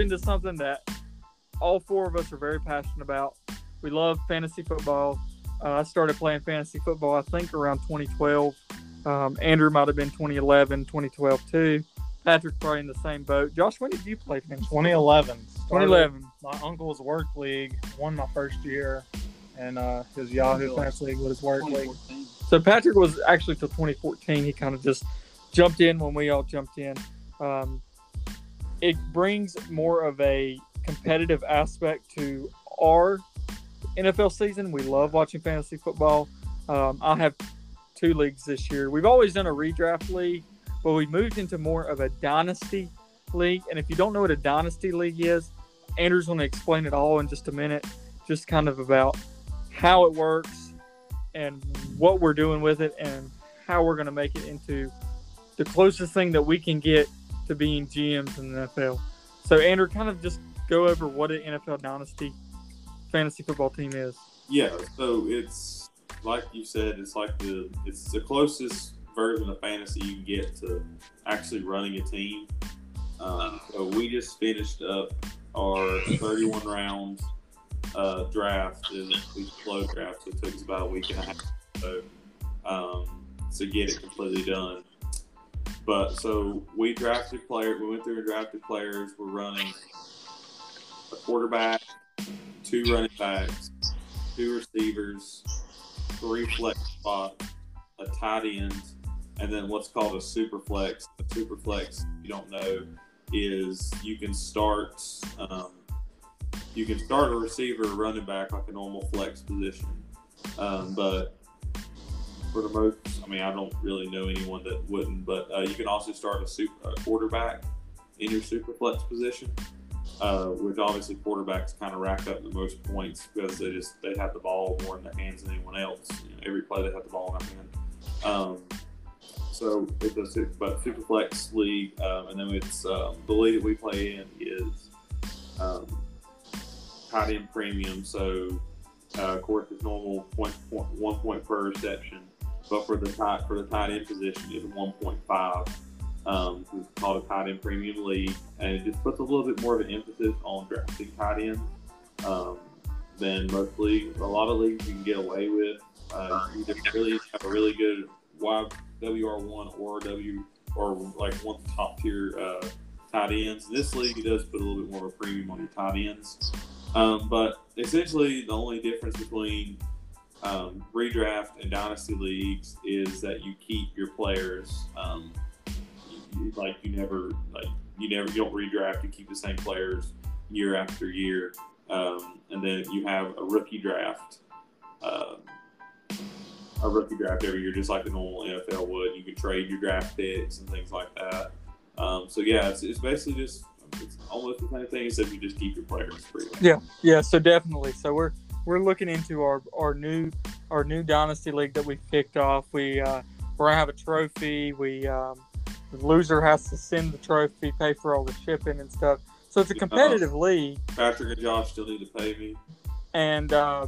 dive into something that all four of us are very passionate about. We love fantasy football. Uh, I started playing fantasy football, I think, around 2012. Um, Andrew might have been 2011, 2012 too. Patrick probably in the same boat. Josh, when did you play fantasy? 2011. 2011. My uncle's work league won my first year, and uh, his Yahoo Fantasy League was his work league. So Patrick was actually till 2014. He kind of just jumped in when we all jumped in. Um, it brings more of a competitive aspect to our NFL season. We love watching fantasy football. Um, I have two leagues this year. We've always done a redraft league, but we moved into more of a dynasty league. And if you don't know what a dynasty league is, Andrew's going to explain it all in just a minute, just kind of about how it works and what we're doing with it and how we're going to make it into the closest thing that we can get to being GMs in the NFL. So, Andrew, kind of just go over what an NFL dynasty fantasy football team is. Yeah, so it's like you said, it's like the it's the closest version of fantasy you can get to actually running a team. Um, so we just finished up our 31 round uh, draft. It was a slow draft, so it took us about a week and a half so, um, to get it completely done. But so we drafted players. We went through and drafted players. We're running a quarterback, two running backs, two receivers, three flex spots, a tight end, and then what's called a super flex. A super flex, if you don't know, is you can start um, you can start a receiver running back like a normal flex position, um, but for the most, I mean, I don't really know anyone that wouldn't, but uh, you can also start a, super, a quarterback in your super flex position uh, which obviously quarterbacks kind of rack up the most points because they just they have the ball more in their hands than anyone else. You know, every play they have the ball in their hand. Um, so it's a super, but super flex league, um, and then it's um, the league that we play in is um, tight end premium. So uh, of course it's normal point, point one point per reception, but for the tight for the tight end position it's one point five. Um, it's called a tight end premium league, and it just puts a little bit more of an emphasis on drafting tight ends um, than most leagues. A lot of leagues you can get away with. Uh, you either really have a really good WR1 or W or like one of the top tier uh, tight ends. This league does put a little bit more of a premium on your tight ends. Um, but essentially, the only difference between um, redraft and dynasty leagues is that you keep your players. Um, like you never like you never you don't redraft. You keep the same players year after year, um, and then you have a rookie draft. Um, a rookie draft every year, just like the normal NFL would. You can trade your draft picks and things like that. Um, so yeah, it's, it's basically just it's almost the same thing except you just keep your players free. Yeah yeah, so definitely. So we're we're looking into our our new our new dynasty league that we kicked off. We uh, we're gonna have a trophy. We um, the loser has to send the trophy, pay for all the shipping and stuff. So it's a competitive league, Patrick and Josh still need to pay me. and uh,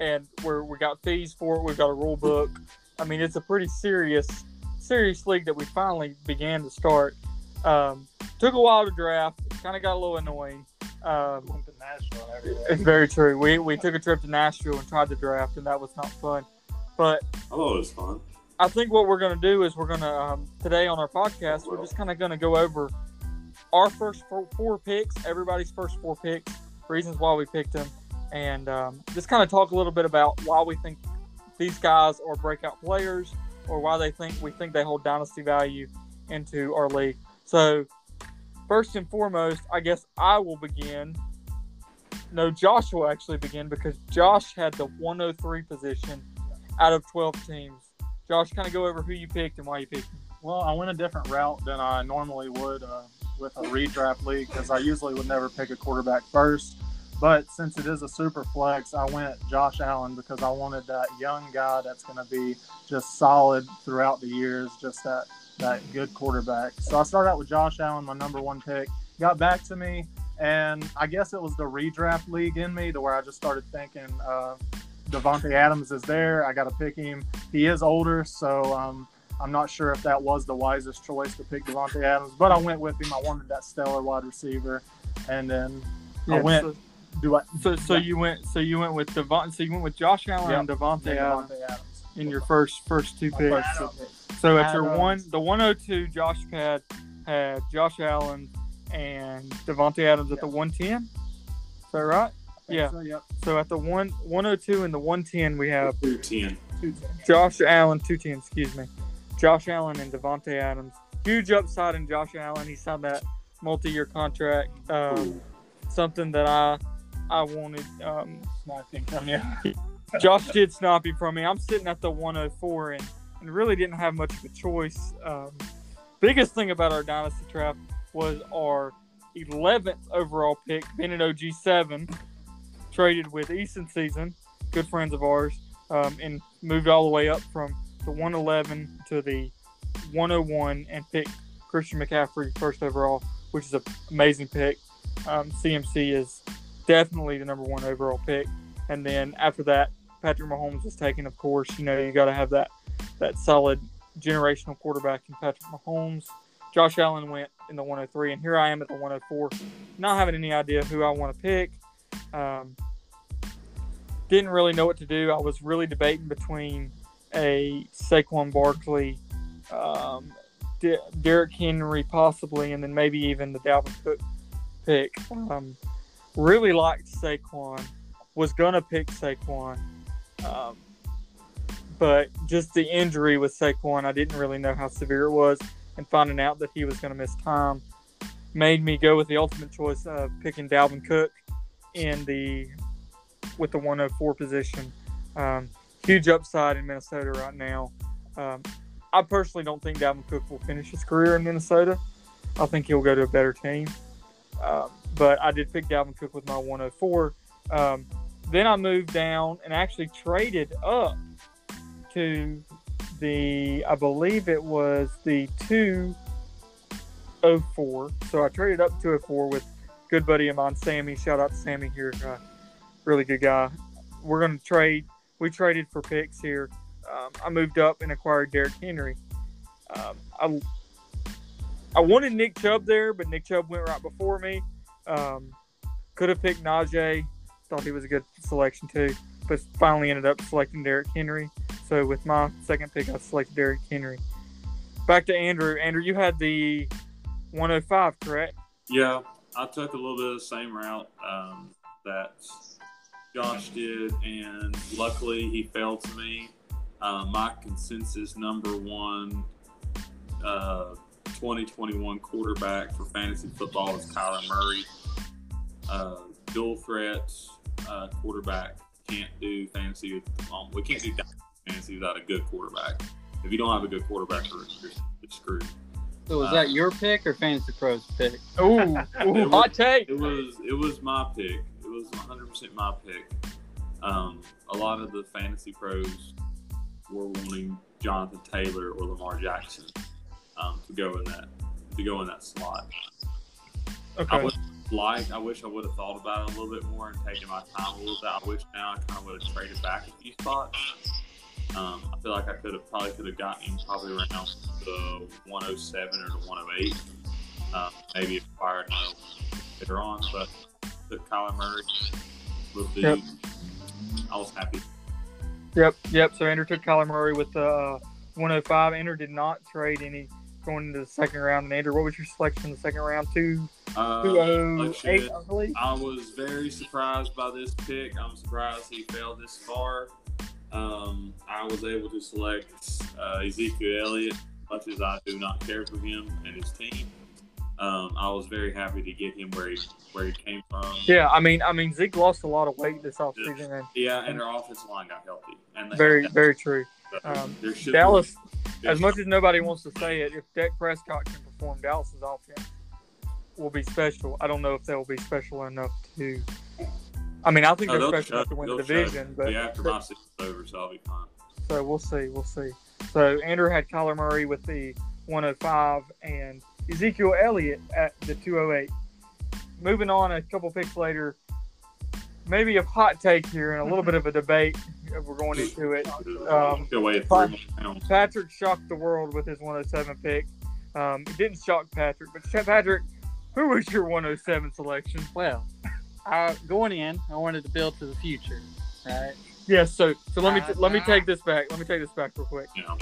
and we're we got fees for it. We've got a rule book. I mean, it's a pretty serious serious league that we finally began to start. Um, took a while to draft. Kind of got a little annoying. Um, Went to Nashville and. It's very true. We we took a trip to Nashville and tried to draft, and that was not fun. But I thought it was fun. I think what we're going to do is we're going to um, today on our podcast we're just kind of going to go over our first four, four picks, everybody's first four picks, reasons why we picked them, and um, just kind of talk a little bit about why we think these guys are breakout players or why they think we think they hold dynasty value into our league. So first and foremost, I guess I will begin. No, Josh will actually begin because Josh had the 103 position out of 12 teams. Josh, kind of go over who you picked and why you picked. Well, I went a different route than I normally would uh, with a redraft league because I usually would never pick a quarterback first. But since it is a super flex, I went Josh Allen because I wanted that young guy that's going to be just solid throughout the years, just that that good quarterback. So I started out with Josh Allen, my number one pick. Got back to me, and I guess it was the redraft league in me to where I just started thinking uh, Davante Adams is there. I got to pick him. He is older, so um, I'm not sure if that was the wisest choice to pick Davante Adams, but I went with him. I wanted that stellar wide receiver. and then I Yeah, went. So, do I? so, so Yeah. you went so you went with Devon so you went with Josh Allen Yep. and Davante Adams Davante Adams in your first first two picks. first two picks. So at your one, the 102 Josh pad had Josh Allen and Davante Adams at the 110. Is that right? Yeah. So, yep. So at the one 102 and the 110, we have Two ten. Two ten. Josh Allen, 210, excuse me. Josh Allen and Davante Adams. Huge upside in Josh Allen. He signed that multi-year contract. Um, something that I I wanted. Um, Sniping from you. Josh did snobby from me. I'm sitting at the 104 and, and really didn't have much of a choice. Um, biggest thing about our dynasty draft was our 11th overall pick, Bennett OG7, traded with Easton Season, good friends of ours, um, and moved all the way up from the 111 to the 101 and picked Christian McCaffrey first overall, which is an amazing pick. Um, CMC is definitely the number one overall pick. And then after that, Patrick Mahomes was taken. Of course, you know you got to have that that solid generational quarterback in Patrick Mahomes. Josh Allen went in the 103, and here I am at the 104, not having any idea who I want to pick. Um, didn't really know what to do. I was really debating between a Saquon Barkley, um, De- Derrick Henry, possibly, and then maybe even the Dalvin Cook pick. Um, really liked Saquon. Was gonna pick Saquon, um, but just the injury with Saquon, I didn't really know how severe it was, and finding out that he was gonna miss time made me go with the ultimate choice of picking Dalvin Cook in the with the 104 position. Um, huge upside in Minnesota right now. Um, I personally don't think Dalvin Cook will finish his career in Minnesota. I think he'll go to a better team. Um, but I did pick Dalvin Cook with my 104. Um, then I moved down and actually traded up to the, I believe it was the 204. So I traded up to 204 with good buddy of mine, Sammy. Shout out to Sammy here. Uh, really good guy. We're going to trade. We traded for picks here. Um, I moved up and acquired Derrick Henry. Um, I, I wanted Nick Chubb there, but Nick Chubb went right before me. Um, could have picked Najee. Thought he was a good selection too, but finally ended up selecting Derrick Henry. So with my second pick, I selected Derrick Henry. Back to Andrew. Andrew, you had the 105, correct? Yeah, I took a little bit of the same route um, that Josh did, and luckily he fell to me. Uh, my consensus number one uh, 2021 quarterback for fantasy football is Kyler Murray. Uh, dual threats uh, quarterback can't do fantasy. Um, we can't do fantasy without a good quarterback. If you don't have a good quarterback, you're, you're screwed. So was Uh, that your pick or Fantasy Pros pick? Ooh, It ooh was- hot take. It was it was my pick. It was 100 percent my pick. Um, a lot of the fantasy pros were wanting Jonathan Taylor or Lamar Jackson um, to go in that to go in that slot. I Okay. Would like. I wish I would have thought about it a little bit more and taken my time a little bit. I wish now I kind of would have traded back a few spots. Um, I feel like I could have probably could have gotten him probably around the 107 or the 108. Um, maybe acquired him later on, but the Kyler Murray, little dude, Yep. I was happy. Yep, yep. So Andrew took Kyler Murray with the uh, 105. Andrew did not trade any going into the second round. And Andrew, what was your selection in the second round? Two, Uh, two oh eight. I believe. I was very surprised by this pick. I'm surprised he fell this far. Um, I was able to select uh, Ezekiel Elliott, much as I do not care for him and his team. Um, I was very happy to get him where he where he came from. Yeah, I mean, I mean, Zeke lost a lot of weight this offseason, and Yeah, and their offensive line got healthy. And very, very true. Um, Dallas, as much as nobody wants to say it, if Dak Prescott can perform, Dallas's offense will be special. I don't know if they'll be special enough to. I mean, I think they're special enough to win the division, but yeah, after my season's over, so I'll be fine. So we'll see. We'll see. So Andrew had Kyler Murray with the 105 and Ezekiel Elliott at the 208. Moving on a couple picks later, maybe a hot take here and a little bit of a debate. If We're going into it. Um, Go away three fine. more pounds. Patrick shocked the world with his 107 pick. Um, it didn't shock Patrick, but Patrick, Who was your 107 selection? Well, I, going in, I wanted to build for the future, right? Yes. So so let me Uh, let me take this back. Let me take this back real quick. You know,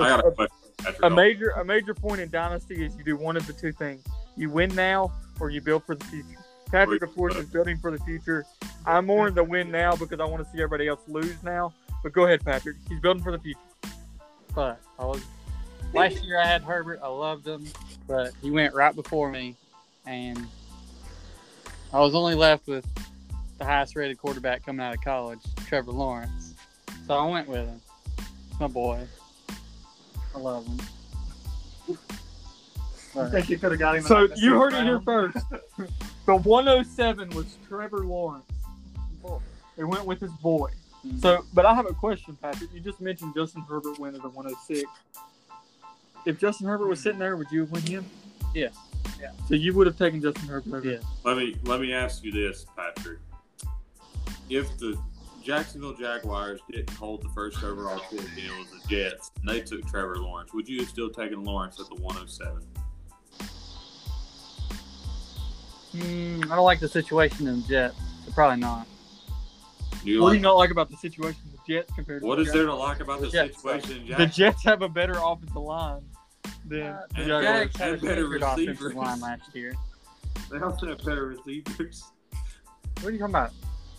I got a question. Patrick. a major a major point in dynasty is you do one of the two things: you win now or you build for the future. Patrick, of course, uh, is building for the future. I'm more in the win now because I want to see everybody else lose now. But go ahead, Patrick. He's building for the future. But I was last year I had Herbert. I loved him, but he went right before me, and I was only left with the highest rated quarterback coming out of college, Trevor Lawrence. So I went with him. It's my boy. I love him. I think you could have got him. So like the you heard it here first. The 107 was Trevor Lawrence. It went with his boy. Mhm. So, but I have a question, Patrick. You just mentioned Justin Herbert went at the 106. If Justin Herbert was sitting there, would you have won him? Yes. Yeah. So you would have taken Justin Herbert. Yeah. Let me let me ask you this, Patrick. If the Jacksonville Jaguars didn't hold the first overall pick and it was the Jets, and they took Trevor Lawrence, would you have still taken Lawrence at the 107? Mm, I don't like the situation in the Jets, so probably not. Do you What do you not like about the situation with the Jets compared to what the is Jags? there to like about the Jets. situation in Jets? The Jets have a better offensive line than Uh, the and Jaguars. Jags had a and better good offensive line last year. They also have better receivers. What are you talking about?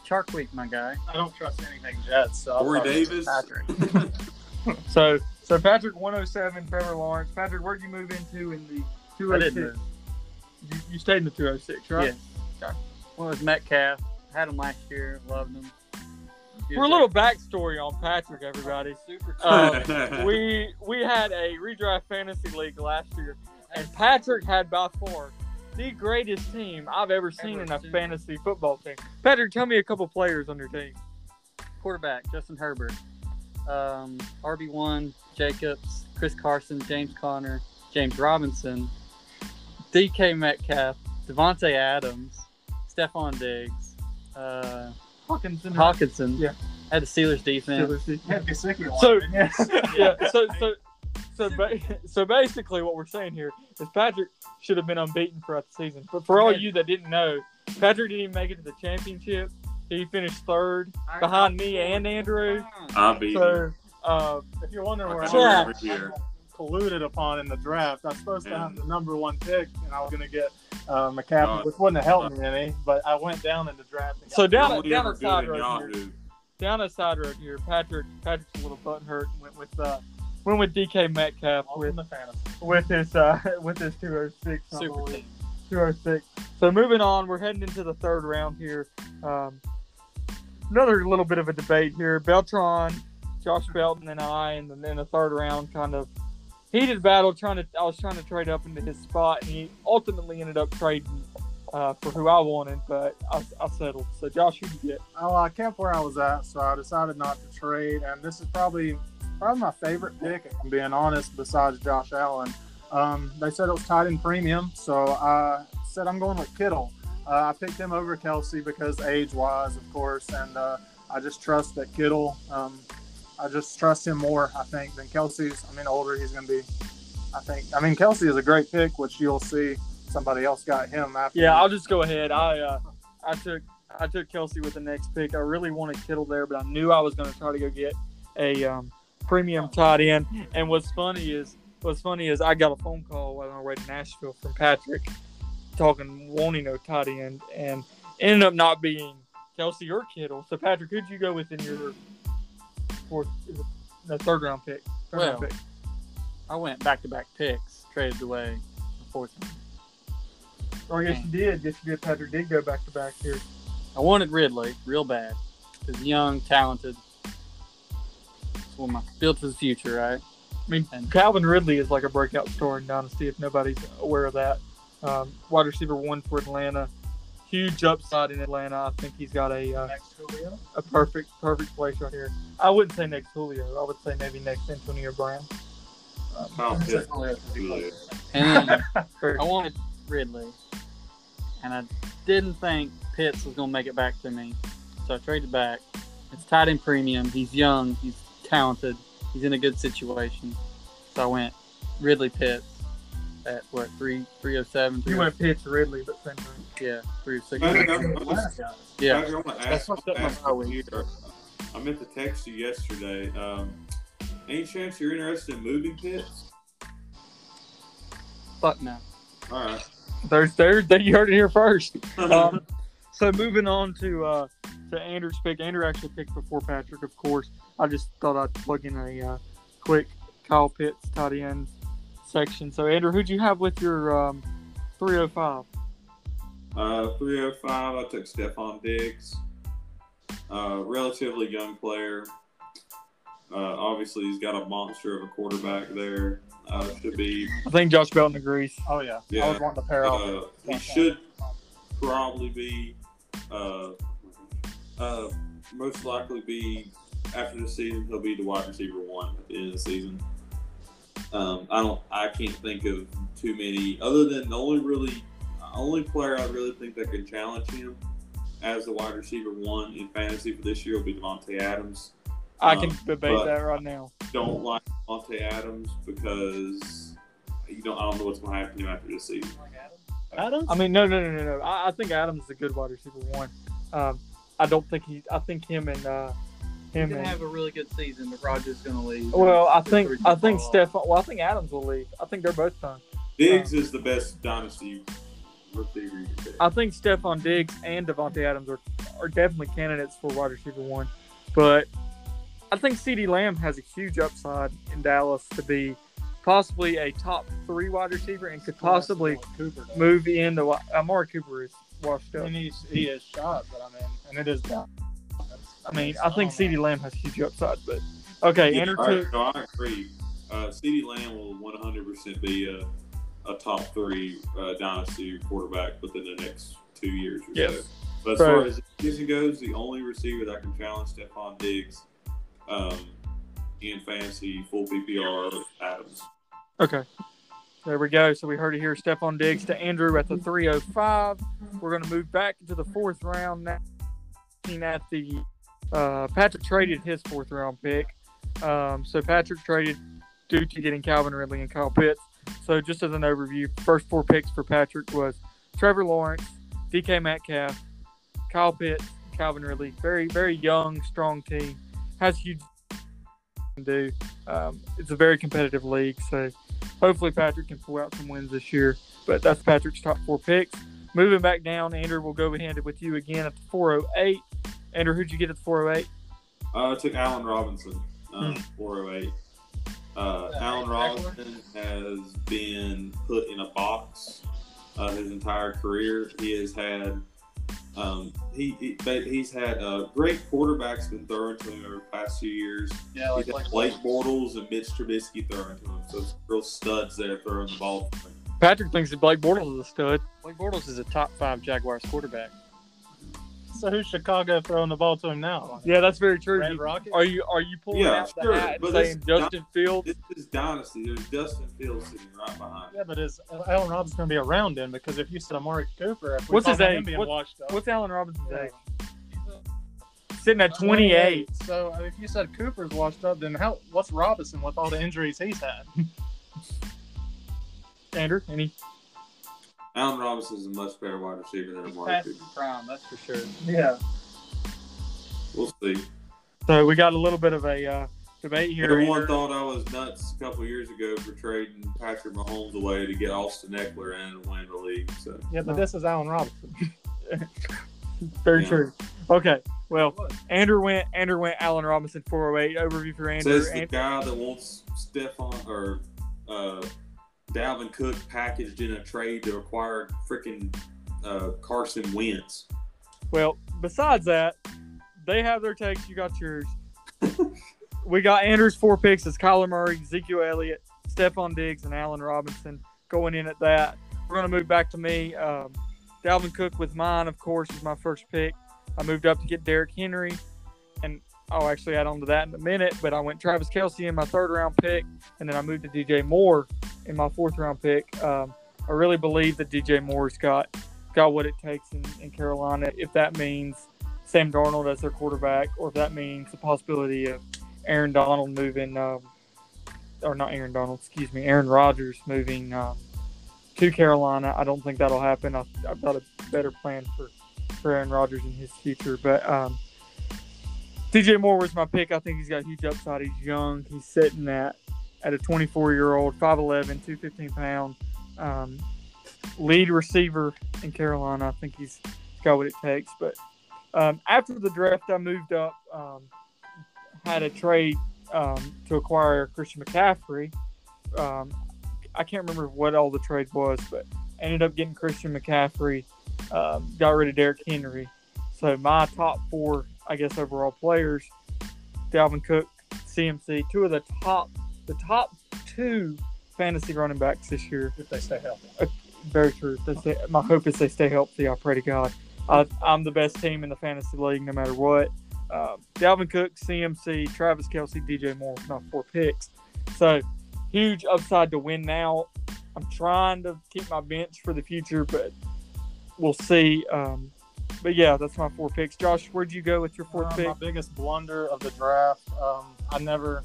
Shark Week, my guy. I don't trust anything Jets. So Corey Davis. Patrick. So, so Patrick 107, Trevor Lawrence. Patrick, where'd you move into in the I didn't 206? Move. You, you stayed in the 206, right? Yeah. Okay. One was Metcalf. Had him last year. Loved him. He For a little backstory on Patrick, everybody. super. Uh, we we had a redraft fantasy league last year, and Patrick had by far the greatest team I've ever seen Ever in a seen. fantasy football team. Patrick, tell me a couple players on your team. quarterback Justin Herbert, um, RB one Jacobs, Chris Carson, James Conner, James Robinson, DK Metcalf, Davante Adams, Stefon Diggs, uh, Hockenson. Hockenson. Yeah. Had the Steelers defense. Steelers defense. Yeah, Gesicki So- yeah. So so so ba- so basically, what we're saying here is Patrick should have been unbeaten throughout the season. But for all you that didn't know, Patrick didn't even make it to the championship. He finished third behind me and Andrew. I beat him. So uh, if you're wondering where I I'm Yeah. at, every year. Colluded upon in the draft. I was supposed to have the number one pick, and I was going to get uh, McCaffrey, God. which wouldn't have helped me any. But I went down in the draft. And So down You're a, only down ever a side road here. Yahoo. Down a side road here. Patrick Patrick's a little button hurt. and Went with uh, went with DK Metcalf all with the fantasy. with his uh, with his 206 Super team. 206. So moving on, we're heading into the third round here. Um, another little bit of a debate here. Beltron, Josh Belton, and I, and then in the third round, kind of heated battle. Trying to, I was trying to trade up into his spot, and he ultimately ended up trading uh, for who I wanted, but I, I settled. So Josh, who you get? Oh, I kept where I was at, so I decided not to trade. And this is probably probably my favorite pick, if I'm being honest, besides Josh Allen. Um, they said it was tied in premium, so I said I'm going with Kittle. Uh, I picked him over Kelce because age-wise, of course, and uh, I just trust that Kittle. Um, I just trust him more, I think, than Kelce's. I mean, older he's going to be. I think. I mean, Kelce is a great pick, which you'll see. Somebody else got him after. Yeah. I'll just go ahead. I uh, I took I took Kelce with the next pick. I really wanted Kittle there, but I knew I was going to try to go get a um, premium tight end. And what's funny is what's funny is I got a phone call while I was in Nashville from Patrick talking wanting a tight end, and ended up not being Kelce or Kittle. So Patrick, who'd you go with in your fourth, the third round pick? Third round Well, pick. I went back to back picks, traded away the fourth. Oh, yes, you did. Yes, you did. Patrick did go back to back here. I wanted Ridley real bad. He's young, talented. It's one of my built for the future, right? I mean, And- Calvin Ridley is like a breakout star in Dynasty if nobody's aware of that. Um, wide receiver one for Atlanta. Huge upside in Atlanta. I think he's got a uh, next Julio. a perfect perfect place right here. I wouldn't say next Julio. I would say maybe next Antonio Brown. Um, Oh, yeah. Julio. Julio. And then I wanted Ridley, and I didn't think Pitts was going to make it back to me, so I traded back. It's tied in premium. He's young. He's talented. He's in a good situation. So I went Ridley Pitts. At what three three oh seven. You went pitch Ridley, but same thing. yeah three oh six. Patrick, I'm, I'm, Last. Yeah, I want to That's ask, what's up ask my you here. I meant to text you yesterday. Um, any chance you're interested in moving Pitts? fuck no. All right. There's Thursday. You heard it here first. Um, so moving on to uh, to Andrew's pick. Andrew actually picked before Patrick, of course. I just thought I'd plug in a uh, quick Kyle Pitts tight end section. So Andrew, who'd you have with your um, 305? Uh, 305, I took Stefon Diggs. Uh, relatively young player. Uh, obviously, he's got a monster of a quarterback there. Uh, should be, I think Josh Belton agrees. Oh yeah. Yeah. I was wanting to pair off. uh, he should probably be, uh, uh, most likely be after the season. He'll be the wide receiver one at the end of the season. Um, I don't, I can't think of too many other than the only really, only player I really think that can challenge him as the wide receiver one in fantasy for this year will be Davante Adams. I can Um, debate but- that right now. Don't like Davante Adams because you don't. I don't know what's going to happen to him after this season. Adams. I mean, no, no, no, no, no. I, I think Adams is a good wide receiver one. Um, I don't think he. I think him and uh, He's him gonna and have a really good season, but Rodgers gonna leave. well, I think three I think fall. Steph. Well, I think Adams will leave. I think they're both done. Diggs is the best dynasty receiver you can pick. I think Stefon Diggs and Davante Adams are, are definitely candidates for wide receiver one. But I think CeeDee Lamb has a huge upside in Dallas to be possibly a top three wide receiver and could possibly Cooper. move into what Amari Cooper is washed I up. mean, he's, he is shot, but I mean, and it is down. I mean, I think CeeDee Lamb has huge upside, but okay, Yeah, Andrew I, took no, I agree. Uh, CeeDee Lamb will 100% be a, a top three uh, dynasty quarterback within the next two years or Yes. so. But as So- far as the season goes, the only receiver that can challenge Stefon Diggs um, in fantasy full PPR is Adams. Okay. There we go. So we heard it here. Stefon Diggs to Andrew at the 305. We're going to move back into the fourth round now. Looking at the uh, Patrick traded his fourth round pick. Um, so Patrick traded due to getting Calvin Ridley and Kyle Pitts. So just as an overview, first four picks for Patrick was Trevor Lawrence, DK Metcalf, Kyle Pitts, Calvin Ridley. Very very young, strong team. Has huge do. Um, it's a very competitive league, so hopefully Patrick can pull out some wins this year. But that's Patrick's top four picks. Moving back down, Andrew will go handed with you again at the 408. Andrew, who'd you get at the 408? Uh, I took Allen Robinson, um, Hmm. 408. Uh, Allen Robinson has been put in a box uh, his entire career. He has had um, he, he he's had uh, great quarterbacks been thrown to him over the past few years. Yeah, like, He's had like Blake Bortles and Mitch Trubisky throwing to him, so it's real studs there throwing the ball. Patrick thinks that Blake Bortles is a stud. Blake Bortles is a top five Jaguars quarterback. So who's Chicago throwing the ball to him now? Yeah, that's very true. Red Rocket. Are you are you pulling Yeah, out sure, the hat and but saying it's Justin Fields? This is dynasty. There's Justin Fields sitting right behind. him. Yeah, but is Allen Robinson going to be around him? Because if you said Amari Cooper, if What's his talk about him age? What- What's Allen Robinson's Yeah. age? Sitting at 28. So uh, if you said Cooper's washed up, then how? What's Robinson with all the injuries he's had? Andrew, any? Allen Robinson is a much better wide receiver than Amari Past Cooper. prime, that's for sure. Yeah. We'll see. So we got a little bit of a uh, debate here. Everyone Andrew. thought I was nuts a couple years ago for trading Patrick Mahomes away to get Austin Ekeler in and win the league. So Yeah, but this is Allen Robinson. Very Yeah. true. Okay. Well, Andrew went. Andrew went. Allen Robinson 408 overview for Andrew. says the And- guy that wants Stefon or uh, Dalvin Cook packaged in a trade to acquire freaking uh, Carson Wentz. well, besides that, they have their takes. You got yours. we got Andrew's four picks as Kyler Murray, Ezekiel Elliott, Stefon Diggs, and Allen Robinson going in at that. We're going to move back to me. Um, Dalvin Cook with mine, of course, is my first pick. I moved up to get Derrick Henry, I'll actually add on to that in a minute. But I went Travis Kelce in my third round pick, and then I moved to DJ Moore in my fourth round pick. Um, I really believe that DJ Moore's got got what it takes in, in Carolina. If that means Sam Darnold as their quarterback, or if that means the possibility of Aaron Donald moving, um, or not Aaron Donald, excuse me, Aaron Rodgers moving um, to Carolina. I don't think that'll happen. I, I've got a better plan for, for Aaron Rodgers in his future. But um, DJ Moore was my pick. I think he's got huge upside. He's young. He's sitting at at a 24 year old, 5'11, 215 pound um, lead receiver in Carolina. I think he's got what it takes. But um, after the draft, I moved up, um, had a trade um, to acquire Christian McCaffrey. Um, I can't remember what all the trade was, but ended up getting Christian McCaffrey, um, got rid of Derrick Henry. So my top four, I guess, overall players, Dalvin Cook, CMC, two of the top, the top two fantasy running backs this year. If they stay healthy. Very true. They stay, my hope is they stay healthy. I pray to God. I, I'm the best team in the fantasy league, no matter what. Uh, Dalvin Cook, CMC, Travis Kelce, DJ Moore, not four picks. So huge upside to win now. I'm trying to keep my bench for the future, but we'll see. Um, but yeah, that's my four picks. Josh, where'd you go with your fourth Uh, pick? My biggest blunder of the draft. Um, I never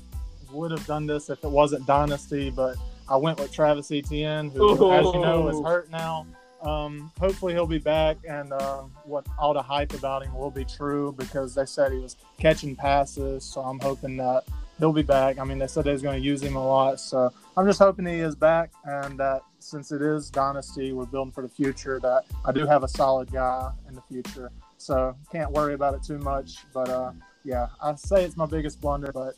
would have done this if it wasn't Dynasty, but I went with Travis Etienne, who, as you know, is hurt now. Um, hopefully, he'll be back, and um, what all the hype about him will be true because they said he was catching passes. So I'm hoping that he'll be back. I mean, they said they was going to use him a lot, so I'm just hoping he is back, and that since it is Dynasty, we're building for the future. That I do have a solid guy in the future so can't worry about it too much. But uh, yeah, I say it's my biggest blunder. But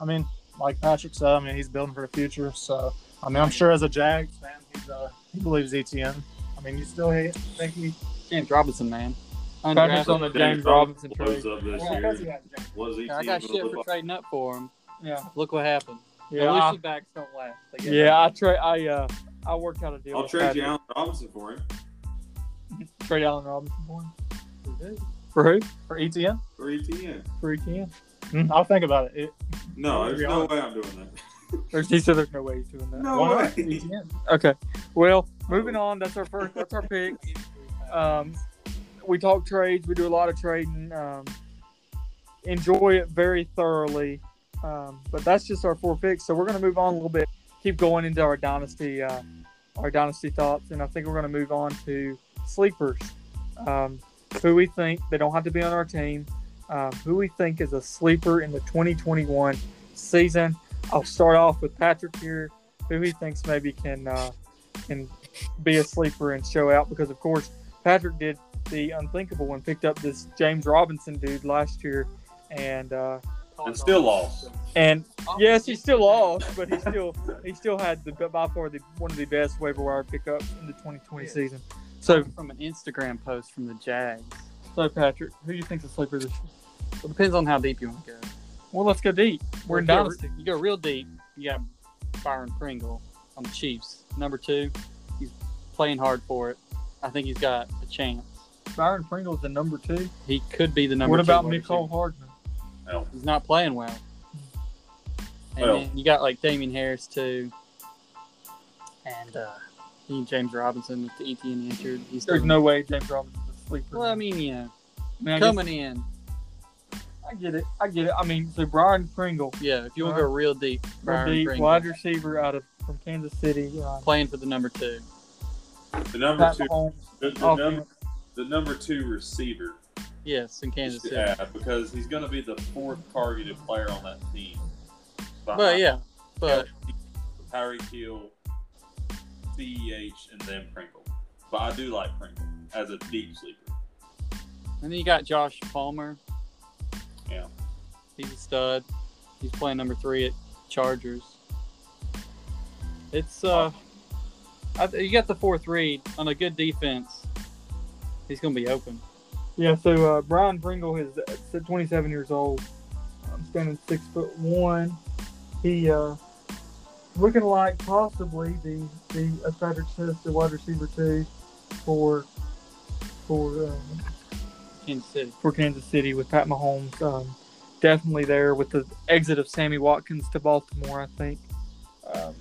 I mean, like Patrick said, I mean he's building for the future. So I mean, I'm sure as a Jags fan, he's uh, he believes ETN. I mean, you still hate, think he? James Robinson, man. Patrick's on Undrafted. the James Robinson blows trade. up this Well, because he year. has James. What is he? I got shit for trading up for him. Yeah, Look what happened. yeah, Yeah, I, Lucy backs don't last. Yeah. I trade. I uh, I worked out a deal. I'll with trade you Patrick. Allen Robinson for him. Trade Allen Robinson for him. back. For who? for ETN. For ETN. For ETN. Mm, I'll think about it. it No, there's no honest. way I'm doing that. There's, he said there's no way he's doing that. No why way. ETN. Okay. Well, moving on. That's our first. That's our pick. Um, we talk trades. We do a lot of trading. Um, enjoy it very thoroughly. Um, but that's just our four picks. So we're going to move on a little bit. Keep going into our dynasty, uh, our dynasty thoughts, and I think we're going to move on to sleepers. Um, who we think they don't have to be on our team. Um, who we think is a sleeper in the 2021 season. I'll start off with Patrick here. Who he thinks maybe can uh, can be a sleeper and show out because of course Patrick did the unthinkable and picked up this James Robinson dude last year and uh, And still lost. and yes he still lost but he still he still had the by far the one of the best waiver wire pickups in the 2020 Yeah. season. So from an Instagram post from the Jags. so Patrick, who do you think's a sleeper this year? Well, depends on how deep you want to go. Well, let's go deep. We're in dynasty. You go, real deep. You got Byron Pringle on the Chiefs. Number two, he's playing hard for it. I think he's got a chance. Byron Pringle is the number two. He could be the number. what about Mecole. Hardman? No. He's not playing well. And Well- then you got like Damien Harris too, and uh, he James Robinson with the ETN injured. He's There's still- no way James Robinson's a sleeper. Well, I mean, yeah, know, I mean, I, guess- coming in, I get it. I get it. I mean, so Byron Pringle, yeah. If you want to go real deep, Byron the Pringle wide receiver out of from Kansas City. Uh, playing for the number two. The number Pat two, Mahomes, the, the, num- the number two receiver. Yes, in Kansas City. Yeah, because he's going to be the fourth targeted player on that team. But yeah, but Harry Hill, CEH, and then Pringle. But I do like Pringle as a deep sleeper. and then you got Josh Palmer. Yeah. He's a stud. He's playing number three at Chargers. It's uh, I, you got the fourth read on a good defense. He's gonna be open. Yeah, so uh, Byron Pringle is uh, 27 years old, um, standing six foot one. He uh, looking like possibly the the as Patrick says the wide receiver two for for um, Kansas City. for Kansas City with Pat Mahomes. Um, definitely there with the exit of Sammy Watkins to Baltimore. I think um,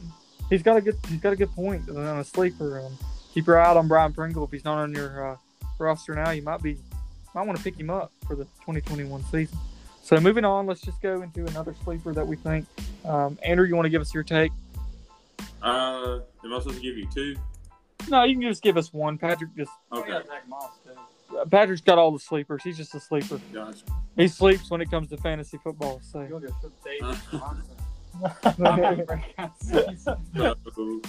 he's got a good he's got a good point on a sleeper. Um, keep your eye out on Byron Pringle if he's not on your uh, roster now. You might be might want to pick him up for the 2021 season. So moving on, let's just go into another sleeper that we think. Um, Andrew, you want to give us your take? Uh, am I supposed to give you two? No, you can just give us one. Patrick just Okay, Zach Moss too. Patrick's got all the sleepers. He's just a sleeper. gotcha. He sleeps when it comes to fantasy football. You'll go flip David Uh. Johnson. So,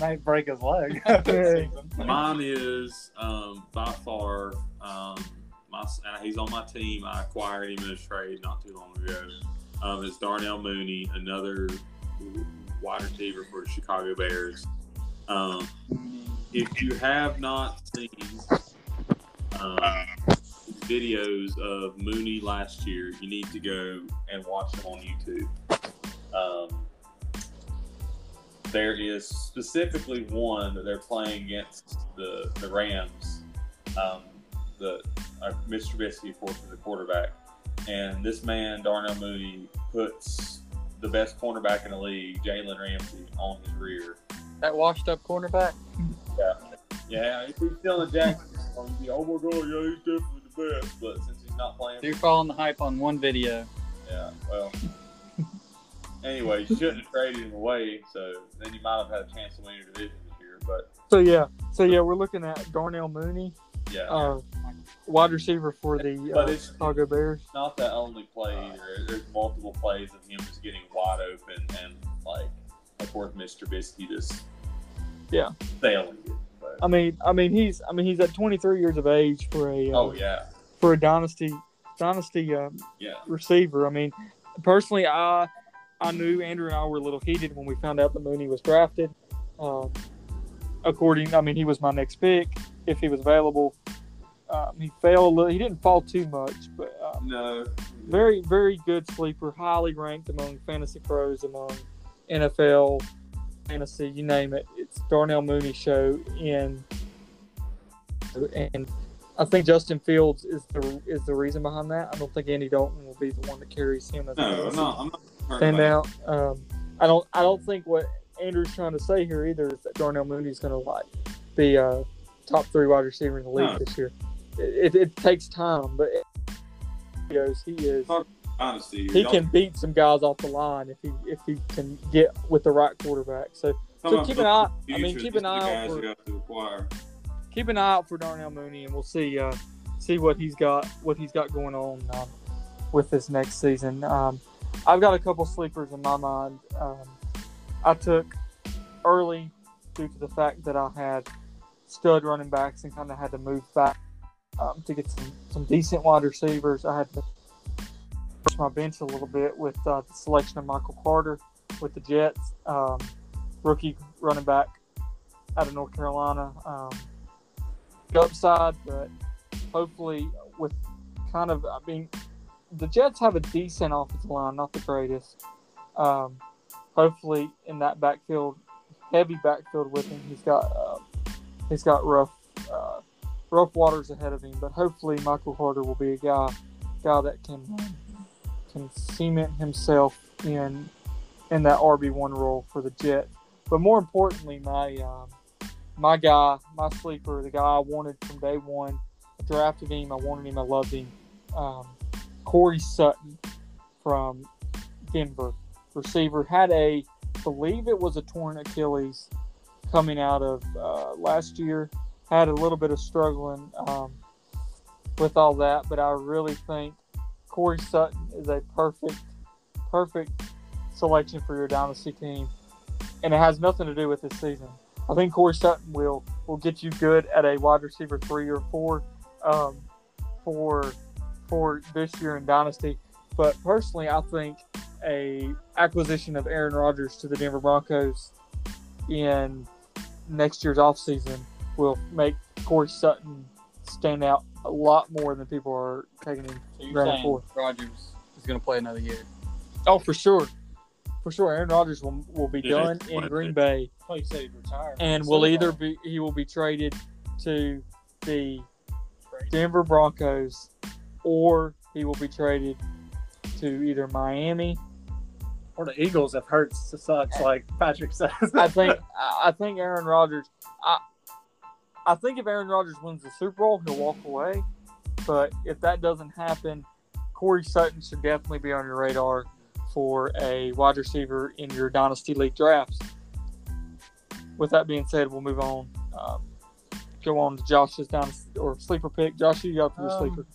Might break his leg. mine is um, by far um, my. Uh, he's on my team. I acquired him in a trade not too long ago. Um, it's Darnell Mooney, another wide receiver for Chicago Bears. Um, if you have not seen um, videos of Mooney last year, you need to go and watch them on YouTube. Um, there is specifically one that they're playing against the the Rams. Um, the uh, Mr. Trubisky, of course, is the quarterback, and this man Darnell Mooney puts the best cornerback in the league, Jalen Ramsey, on his rear. That washed up cornerback. Yeah, yeah. If he's still in Jacksonville, you'd be, oh my god, yeah, he's definitely the best. But since he's not playing, You're following the hype on one video. yeah, well. anyway, you shouldn't have traded him away, so then you might have had a chance to win your division this year. But so yeah, so yeah, we're looking at Darnell Mooney, yeah, uh, wide receiver for the uh, it's- Chicago Bears. not the only play either. There's multiple plays of him just getting wide open and like, of course, Mr. Trubisky just Yeah. failing it. But, I mean, I mean he's I mean he's at 23 years of age for a uh, oh yeah, for a dynasty dynasty um, yeah. receiver. I mean, personally, I I knew Andrew and I were a little heated when we found out that Mooney was drafted. Um, according, I mean, he was my next pick if he was available. Um, he fell a little. He didn't fall too much, but um, No, very very good sleeper, highly ranked among fantasy pros, among NFL fantasy, you name it. It's Darnell Mooney show in, and I think Justin Fields is the is the reason behind that. I don't think Andy Dalton will be the one that carries him as no, I'm not. I'm not. stand out. Um, I don't I don't think what Andrew's trying to say here either is that Darnell Mooney's going to like be a top three wide receiver in the league No. this year. It, it, it takes time, but it, he he is. Honestly, he y'all- can beat some guys off the line if he if he can get with the right quarterback. So so keep an eye. I mean, keep an eye out for have to acquire. keep an eye out for Darnell Mooney, and we'll see uh, see what he's got what he's got going on um, with this next season. Um, I've got a couple sleepers in my mind. Um, I took early due to the fact that I had stud running backs and kind of had to move back um, to get some, some decent wide receivers. I had to push my bench a little bit with uh, the selection of Michael Carter with the Jets, um, rookie running back out of North Carolina. Um, upside, but hopefully with kind of, I mean, the Jets have a decent offensive line, not the greatest. Um, hopefully in that backfield, heavy backfield with him, he's got uh, he's got rough uh, rough waters ahead of him. But hopefully Michael Carter will be a guy guy that can can cement himself in in that RB one role for the Jets. But more importantly, my um, my guy, my sleeper, the guy I wanted from day one. I drafted him. I wanted him. I loved him. Um, Corey Sutton from Denver, receiver, had a, believe it was a torn Achilles coming out of uh, last year. Had a little bit of struggling um, with all that, but I really think Corey Sutton is a perfect, perfect selection for your dynasty team, and it has nothing to do with this season. I think Corey Sutton will will get you good at a wide receiver three or four um, for for this year in Dynasty. But personally, I think a acquisition of Aaron Rodgers to the Denver Broncos in next year's offseason will make Corey Sutton stand out a lot more than people are taking him. So you're saying four. Rodgers is going to play another year? Oh, for sure, for sure. Aaron Rodgers will, will be Yeah, done in Green it. Bay. Oh, you said he'd retire. and will far. either be he will be traded to the Denver Broncos or he will be traded to either Miami. Or the Eagles if Hurts sucks, like Patrick says. I think I I think Aaron Rodgers I I think if Aaron Rodgers wins the Super Bowl, he'll walk away. But if that doesn't happen, Corey Sutton should definitely be on your radar for a wide receiver in your dynasty league drafts. With that being said, we'll move on. Um, go on to Josh's down or sleeper pick. Josh, you got for your Um, sleeper?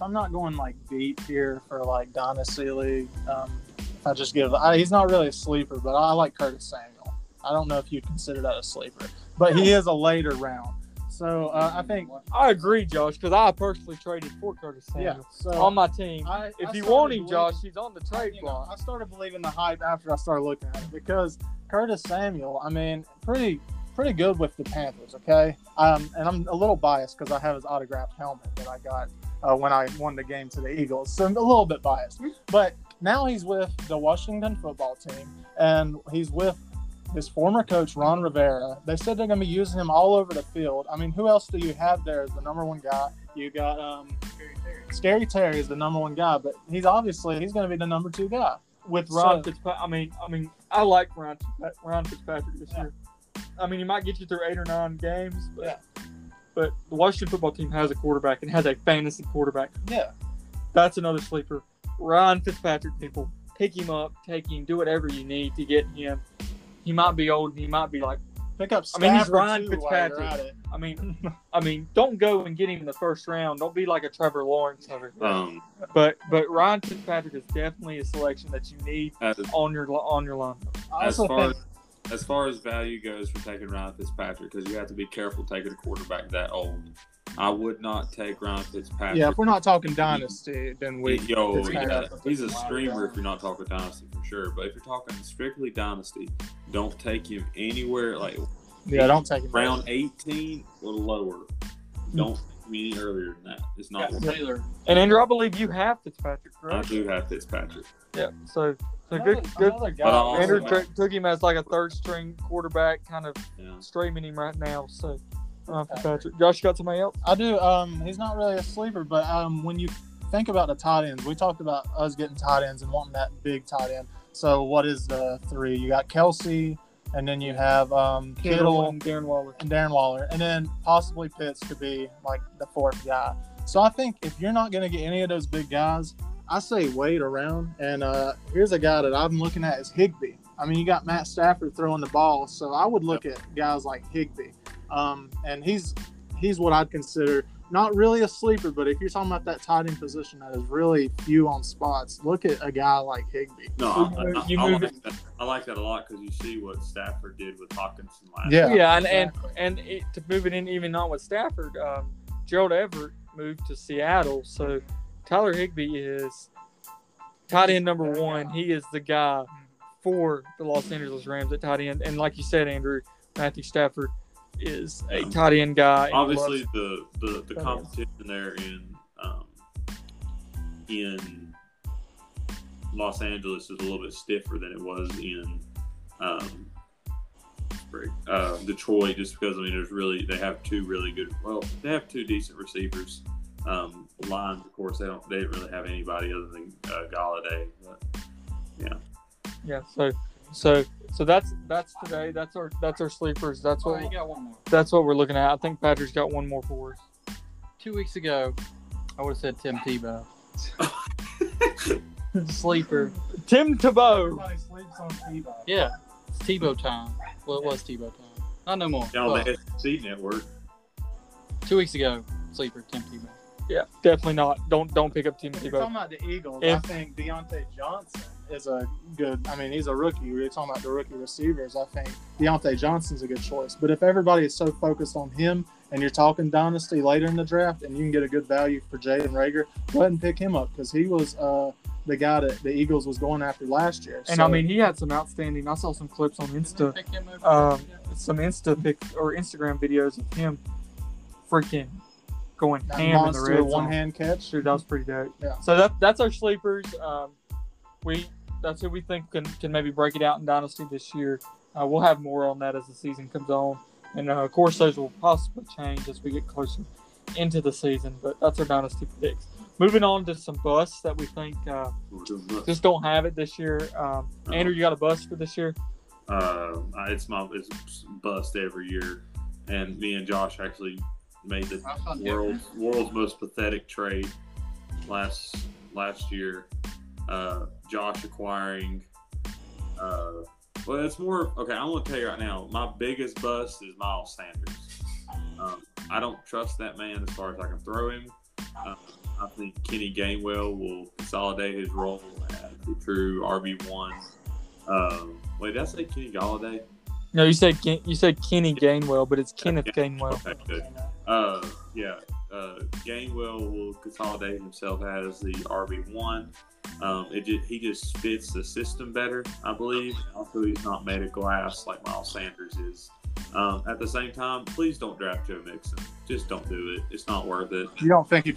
I'm not going like deep here for like dynasty league, um, if I just give, I, he's not really a sleeper, but I like Curtis Samuel. I don't know if you'd consider that a sleeper, but he is a later round. So uh, I think, I agree, Josh, because I personally traded for Curtis yeah. Samuel So on my team. I, if I you want him, Josh, he's on the trade you know, block. I started believing the hype after I started looking at it because Curtis Samuel, I mean, pretty pretty good with the Panthers. Okay, um, and I'm a little biased because I have his autographed helmet that I got uh, when I won the game to the Eagles, so I'm a little bit biased. But now he's with the Washington football team, and he's with his former coach Ron Rivera. They said they're going to be using him all over the field. I mean, who else do you have there as the number one guy? You got um, Scary Terry is the number one guy, but he's obviously he's going to be the number two guy with Ron so- Fitzpatrick. I mean, I mean, I like Ron, Ron Fitzpatrick this Yeah. year. I mean, he might get you through eight or nine games, but Yeah. but the Washington football team has a quarterback and has a fantasy quarterback. yeah. That's another sleeper. Ron Fitzpatrick, people pick him up, take him, do whatever you need to get him. He might be old, he might be like. Pick up. I mean, he's Stafford, Ryan too, while you're Fitzpatrick. I mean, I mean, don't go and get him in the first round. Don't be like a Trevor Lawrence over here. Um, But but Ryan Fitzpatrick is definitely a selection that you need as, on your on your line. I as also far think as, as far as value goes for taking Ryan Fitzpatrick, because you have to be careful taking a quarterback that old. I would not take Ryan Fitzpatrick. yeah, if we're not talking dynasty, then we. Yo, yeah, he's a streamer if you're not talking dynasty for sure. But if you're talking strictly dynasty, don't take him anywhere like Yeah, don't take him. round 18 or lower. Hmm. Don't take him any earlier than that. It's not. Got Taylor. And Andrew, I believe you have Fitzpatrick, I do have Fitzpatrick. Yeah. So so Another- good good. another guy. But also- Andrew tra- took him as like a third string quarterback, kind of Yeah. streaming him right now. So Ryan Fitzpatrick. Josh, you got somebody else? I do. Um, he's not really a sleeper, but um, when you think about the tight ends, we talked about us getting tight ends and wanting that big tight end. So what is the three? You got Kelce, and then you have um, Kittle and Darren Waller. and Darren Waller, and then possibly Pitts could be like the fourth guy. So I think if you're not going to get any of those big guys, I say wait around. And uh, here's a guy that I'm looking at is Higbee. I mean, you got Matt Stafford throwing the ball, so I would look at guys like Higbee, um, and he's he's what I'd consider not really a sleeper, but if you're talking about that tight end position that is really few on spots, look at a guy like Higbee. No, You I, move- I, I like that. I like that a lot because you see what Stafford did with Hockenson last. Yeah. Yeah, and exactly. and, and it, to move it in even not with Stafford, um, Gerald Everett moved to Seattle, so Tyler Higbee is tight end number one. He is the guy for the Los Angeles Rams at tight end, and like you said, Andrew Matthew Stafford is a tight end guy. Obviously, the the, the competition there in um, in Los Angeles is a little bit stiffer than it was in um, uh, Detroit, just because I mean, there's really they have two really good. Well, they have two decent receivers. Um, lines, of course, they don't. They didn't really have anybody other than uh, Golladay. But yeah. Yeah. So so so that's that's today. That's our that's our sleepers. That's Oh, what you got one more. that's what we're looking at. I think Patrick's got one more for us. Two weeks ago, I would have said Tim Tebow. Sleeper. Tim Tebow. Everybody sleeps on Tebow. Yeah, it's Tebow time. Well, it was Tebow time. Not no more. on the SEC network, two weeks ago, sleeper Tim Tebow. Yeah, definitely not. Don't don't pick up Tim If you're Tebow. talking about the Eagles, I think Diontae Johnson is a good. I mean, he's a rookie. We're talking about the rookie receivers. I think Diontae Johnson's a good choice. But if everybody is so focused on him, and you're talking dynasty later in the draft, and you can get a good value for Jalen Reagor, go ahead and pick him up because he was uh, the guy that the Eagles was going after last year. And So- I mean, he had some outstanding. I saw some clips on Insta, Pick him over- um, some Insta pic or Instagram videos of him freaking going that ham in the monster red one hand catch. Dude, that was pretty dope. Yeah. So that that's our sleepers. Um, we that's who we think can can maybe break it out in Dynasty this year. Uh, we'll have more on that as the season comes on, and uh, of course those will possibly change as we get closer into the season. But that's our Dynasty picks. Moving on to some busts that we think uh, we're doing this. just don't have it this year. Um, Andrew, you got a bust for this year? Uh, it's my it's bust every year, and me and Josh actually made the I thought world's world's most pathetic trade last last year. Uh, Josh acquiring. Uh, well, it's more okay. I'm gonna tell you right now. My biggest bust is Miles Sanders. Um, I don't trust that man as far as I can throw him. Uh, I think Kenny Gainwell will consolidate his role as the true RB one. Um, wait, did I say Kenny Golladay? No, you said Ken- you said Kenny Gainwell, but it's Kenneth Gainwell. Okay, good. Uh, yeah, uh, Gainwell will consolidate himself as the RB one. Um, it just, he just fits the system better, I believe. Also, he's not made of glass like Miles Sanders is. Um, at the same time, please don't draft Joe Mixon. Just don't do it. It's not worth it. You don't think he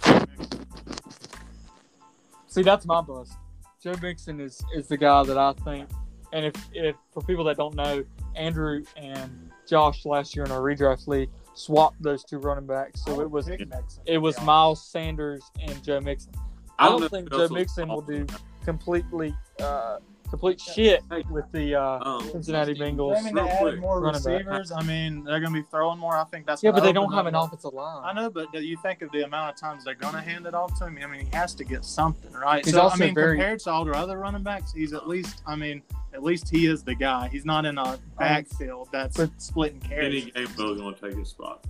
See, that's my bust. Joe Mixon is is the guy that I think, and if if for people that don't know, Andrew and Josh last year in our redraft league swapped those two running backs, so it was it was Miles Sanders and Joe Mixon. I don't know think Joe Mixon will do completely uh, complete shit with the uh, Um, Cincinnati Bengals. I mean, real they quick, added more running back. receivers. I mean, they're going to be throwing more. I think that's Yeah, gonna but they don't have up an more- offensive line. I know, but you think of the amount of times they're going to hand it off to him? I mean, he has to get something, right? He's so, also I mean, very- compared to all the other running backs, he's at least, I mean, at least he is the guy. He's not in a backfield that's But- splitting carries. Kenny Gainwell is going to take his spot.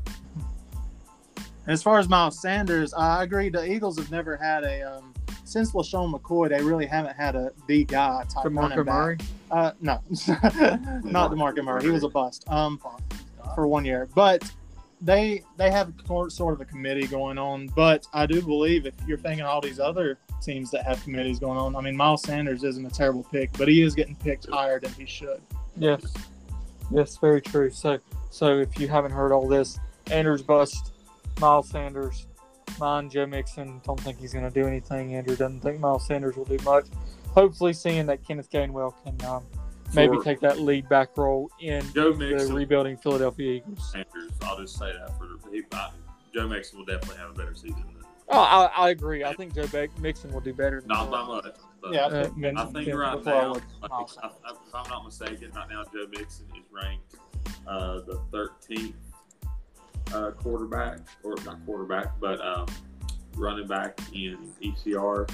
As far as Miles Sanders, I agree. The Eagles have never had a um, since LeSean McCoy. They really haven't had a the guy type running DeMarco back. Murray. Uh, no, not DeMarco Murray. He was a bust um, for one year. But they they have sort of a committee going on. But I do believe if you're thinking all these other teams that have committees going on, I mean, Miles Sanders isn't a terrible pick, but he is getting picked higher than he should. Yes, yes, very true. So, so if you haven't heard all this, Andrew's bust, Miles Sanders, mine, Joe Mixon. Don't think he's going to do anything. Andrew doesn't think Miles Sanders will do much. Hopefully, seeing that Kenneth Gainwell can um, maybe take that lead back role in Joe the Mixon, rebuilding Philadelphia Eagles. Sanders. I'll just say that for he, I, Joe Mixon will definitely have a better season. Than, Oh, I, I agree. I think Joe Mixon will do better. Than not by Miles. much. But Yeah, Uh, I think right now, I like, I, I, if I'm not mistaken, right now Joe Mixon is ranked uh, the 13th uh, quarterback, or not quarterback, but um, running back in ECR.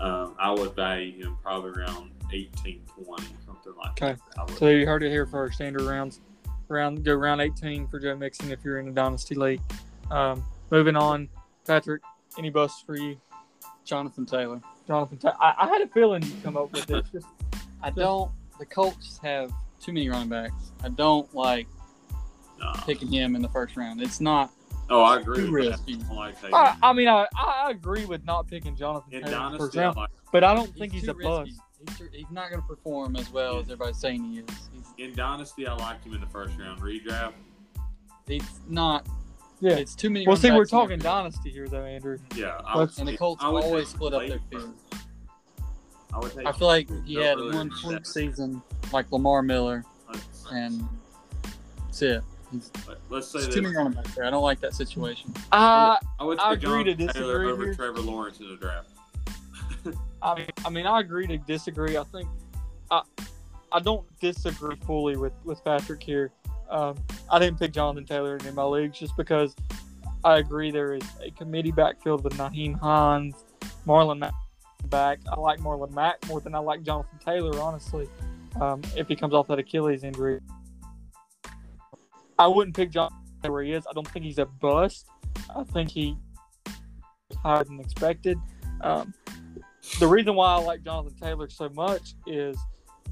Um, I would value him probably around 18, 20, something like Okay. that. Okay. So you heard it here first. Andrew rounds, round go round 18 for Joe Mixon if you're in a dynasty league. Um, moving on, Patrick. Any busts for you, Jonathan Taylor. Jonathan? Taylor. I, I had a feeling you'd come up with this. Just I don't. The Colts have too many running backs. I don't like nah. picking him in the first round. It's not. Oh, I agree Too with risky. that. I like I, I mean, I, I agree with not picking Jonathan in Taylor in the first round, like, but I don't think he's too a bust. He's, too- he's not going to perform as well as everybody's saying he is. He's, in Dynasty, I liked him in the first round redraft. he's not. Yeah. It's too many. Well, running see, we're talking every- dynasty here, though, Andrew. Yeah, I And the Colts I would always split up their first. field. I would take I feel like he had earlier one than fluke season like Lamar Miller, Let's, and that's it. Let's say There's that too many running backs there. I don't like that situation. Uh, I would I take agree to Jonathan Taylor disagree over here. Trevor Lawrence in the draft. I mean, I mean, I agree to disagree. I think I, I don't disagree fully with with Patrick here. Um, I didn't pick Jonathan Taylor in my leagues just because I agree there is a committee backfield with Nyheim Hines, Marlon Mack back. I like Marlon Mack more than I like Jonathan Taylor, honestly. Um, if he comes off that Achilles injury, I wouldn't pick Jonathan Taylor where he is. I don't think he's a bust. I think he higher than expected. Um, the reason why I like Jonathan Taylor so much is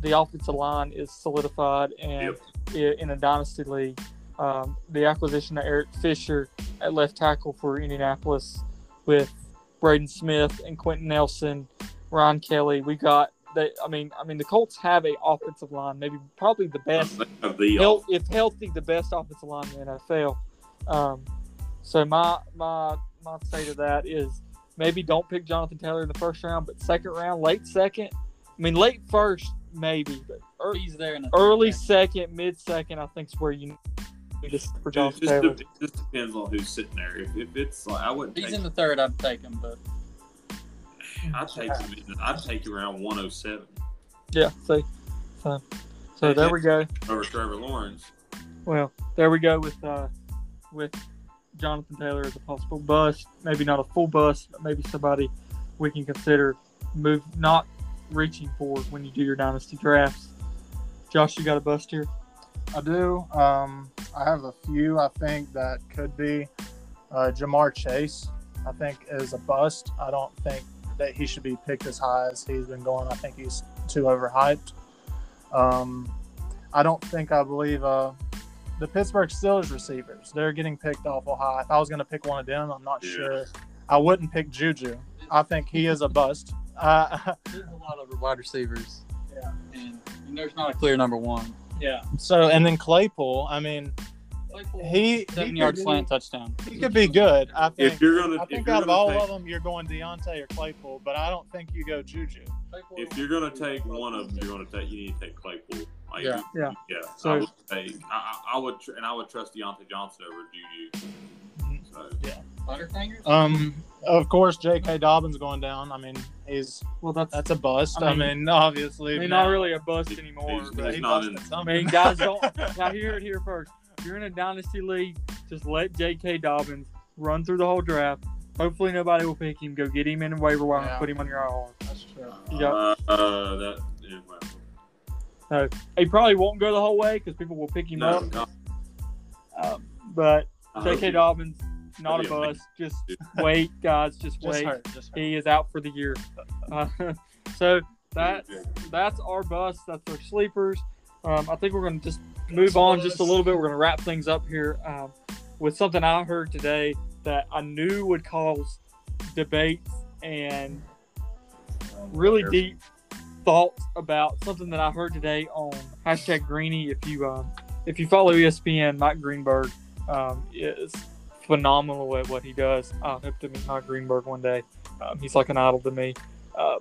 the offensive line is solidified and i- in a dynasty league. Um, the acquisition of Eric Fisher at left tackle for Indianapolis with Braden Smith and Quenton Nelson, Ron Kelly. We got they. I mean, I mean the Colts have a offensive line, maybe probably the best the health, if healthy, the best offensive line in the NFL. Um, so my my my say to that is maybe don't pick Jonathan Taylor in the first round, but second round, late second. I mean, late first maybe, but ear- He's there in the early third second, mid second, I think is where you need to for It Jonathan just, Taylor. de- it just depends on who's sitting there. If, if it's like I wouldn't He's take, in the third. I'd take him, but I'd take him. In, I'd take him around 107 Yeah, see, so so there we go. over Trevor Lawrence. Well, there we go with uh, with Jonathan Taylor as a possible bust. Maybe not a full bust, but maybe somebody we can consider move not reaching for when you do your dynasty drafts. Josh, you got a bust here? I do. Um, I have a few. I think that could be uh, Ja'Marr Chase. I think is a bust. I don't think that he should be picked as high as he's been going. I think he's too overhyped. Um, I don't think I believe uh, the Pittsburgh Steelers receivers. They're getting picked awful high. If I was going to pick one of them, I'm not Yeah. sure. I wouldn't pick Juju. I think he is a bust. Uh, There's a lot of wide receivers. Yeah. And, and there's not a clear number one. yeah. So and then Claypool. I mean, he he Seven could yard be- slant touchdown. He could be good. I think. If you're gonna, I think you're out of gonna all take, of them, you're going Diontae or Claypool, but I don't think you go Juju. if you're gonna take one of them, you're gonna take. You need to take Claypool. Like, Yeah. Yeah. yeah. So- I would take. I, I I would, tr- and I would trust Diontae Johnson over Juju. So Butterfingers? Um, of course, J.K. Dobbins going down. I mean, he's Well, that's that's a bust. I I mean- mean, obviously, I mean, now- not really a bust anymore. he's- But but he's he not in- something. I mean, guys don't. now hear it here first. If you're in a dynasty league, just let J.K. Dobbins run through the whole draft. Hopefully, nobody will pick him. Go get him in the waiver wire Yeah. and put him on your IR. That's true. Yeah. uh, uh, that. Yeah, well, He probably won't go the whole way because people will pick him no, up. no, Um, but I J.K. Dobbins, not a That'd bust. Just wait, guys. Just Just wait. hurt. Just hurt. He is out for the year. Uh, so that that's our bust. That's our sleepers. Um, I think we're going to just move on just a little bit. We're going to wrap things up here um, with something I heard today that I knew would cause debates and really deep thoughts about something that I heard today on hashtag Greeny. If you um, if you follow ESPN, Mike Greenberg um, is phenomenal at what he does. I hope to meet Mike Greenberg one day. Um, he's like an idol to me. Uh,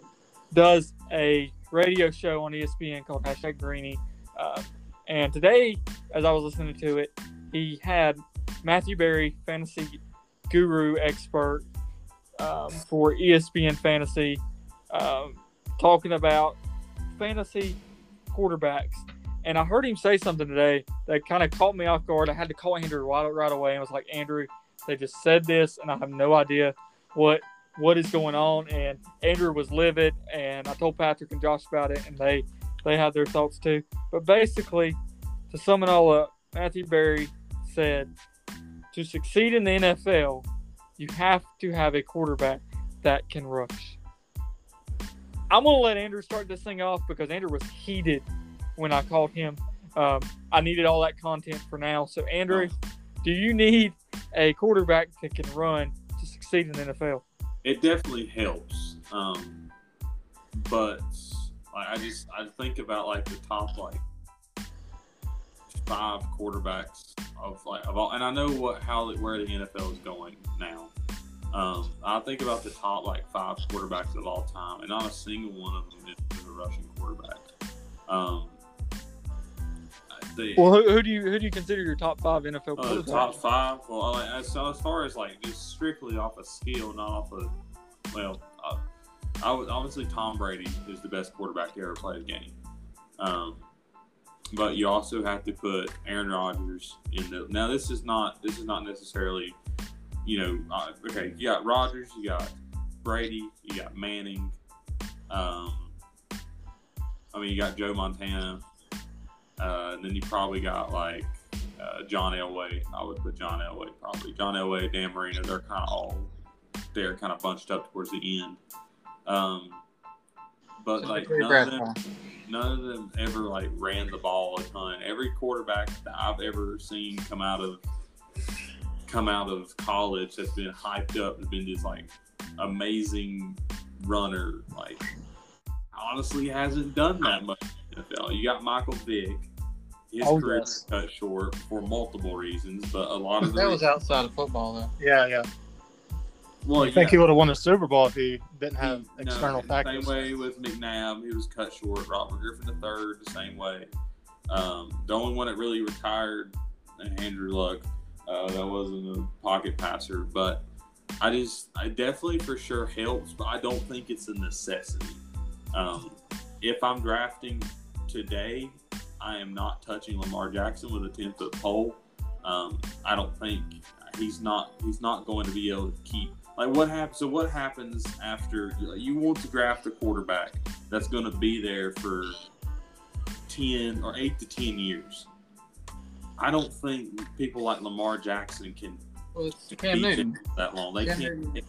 does a radio show on ESPN called hashtag Greeny. Uh, and today, as I was listening to it, he had Matthew Berry, fantasy guru expert um, for ESPN Fantasy, um, talking about fantasy quarterbacks. And I heard him say something today that kind of caught me off guard. I had to call Andrew right, right away and was like, Andrew, they just said this, and I have no idea what what is going on. And Andrew was livid, and I told Patrick and Josh about it, and they they had their thoughts too. But basically, to sum it all up, Matthew Berry said, to succeed in the NFL, you have to have a quarterback that can rush. I'm gonna let Andrew start this thing off because Andrew was heated when I called him. Um, I needed all that content for now. So Andrew, do you need a quarterback that can run to succeed in the NFL? it definitely helps. Um, but like, I just I think about like the top like five quarterbacks of like of all, and I know what how where the NFL is going now. Um, I think about the top like five quarterbacks of all time, and not a single one of them is a rushing quarterback. Um, the, Well, who, who do you who do you consider your top five NFL uh, the top five. Well, like, as, so as far as like just strictly off of skill, not off of well, uh, I would obviously Tom Brady is the best quarterback to ever play the game. Um, but you also have to put Aaron Rodgers in the. Now this is not this is not necessarily, you know, uh, okay. You got Rodgers, you got Brady, you got Manning. Um, I mean, you got Joe Montana, uh, and then you probably got like uh, John Elway. I would put John Elway probably. John Elway, Dan Marino, they're kind of all they're kind of bunched up towards the end. Um, but like none of them, none of them ever like ran the ball a ton. Every quarterback that I've ever seen come out of come out of college that's been hyped up has been this like amazing runner. Like honestly hasn't done that much NFL. You got Michael Vick. His Oh, career yes. cut short for multiple reasons, but a lot of the That was outside of football, though. Yeah, yeah. Well, I think yeah. he would have won a Super Bowl if he didn't have He- external no, factors. Same way with McNabb, he was cut short. Robert Griffin III, the same way. Um, the only one that really retired, Andrew Luck, uh, that wasn't a pocket passer. But I just, I definitely for sure helps, but I don't think it's a necessity. Um, if I'm drafting today, I am not touching Lamar Jackson with a 10 foot pole. Um, I don't think he's not he's not going to be able to keep like what happens. So what happens after you want to draft a quarterback that's going to be there for ten or eight to ten years? I don't think people like Lamar Jackson can Well, it's Cam that long. They can't.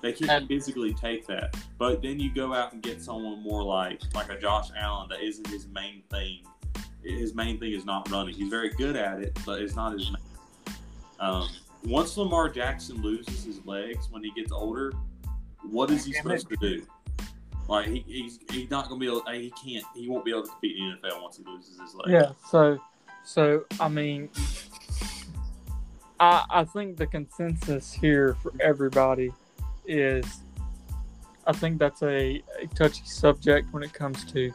They can't physically take that. But then you go out and get someone more like like a Josh Allen that isn't his main thing. His main thing is not running. He's very good at it, but it's not his main. Um, once Lamar Jackson loses his legs when he gets older, what is he supposed to do? Like he, he's he's not gonna be able. He can't. He won't be able to compete in the NFL once he loses his legs. Yeah. So, so I mean, I I think the consensus here for everybody is, I think that's a, a touchy subject when it comes to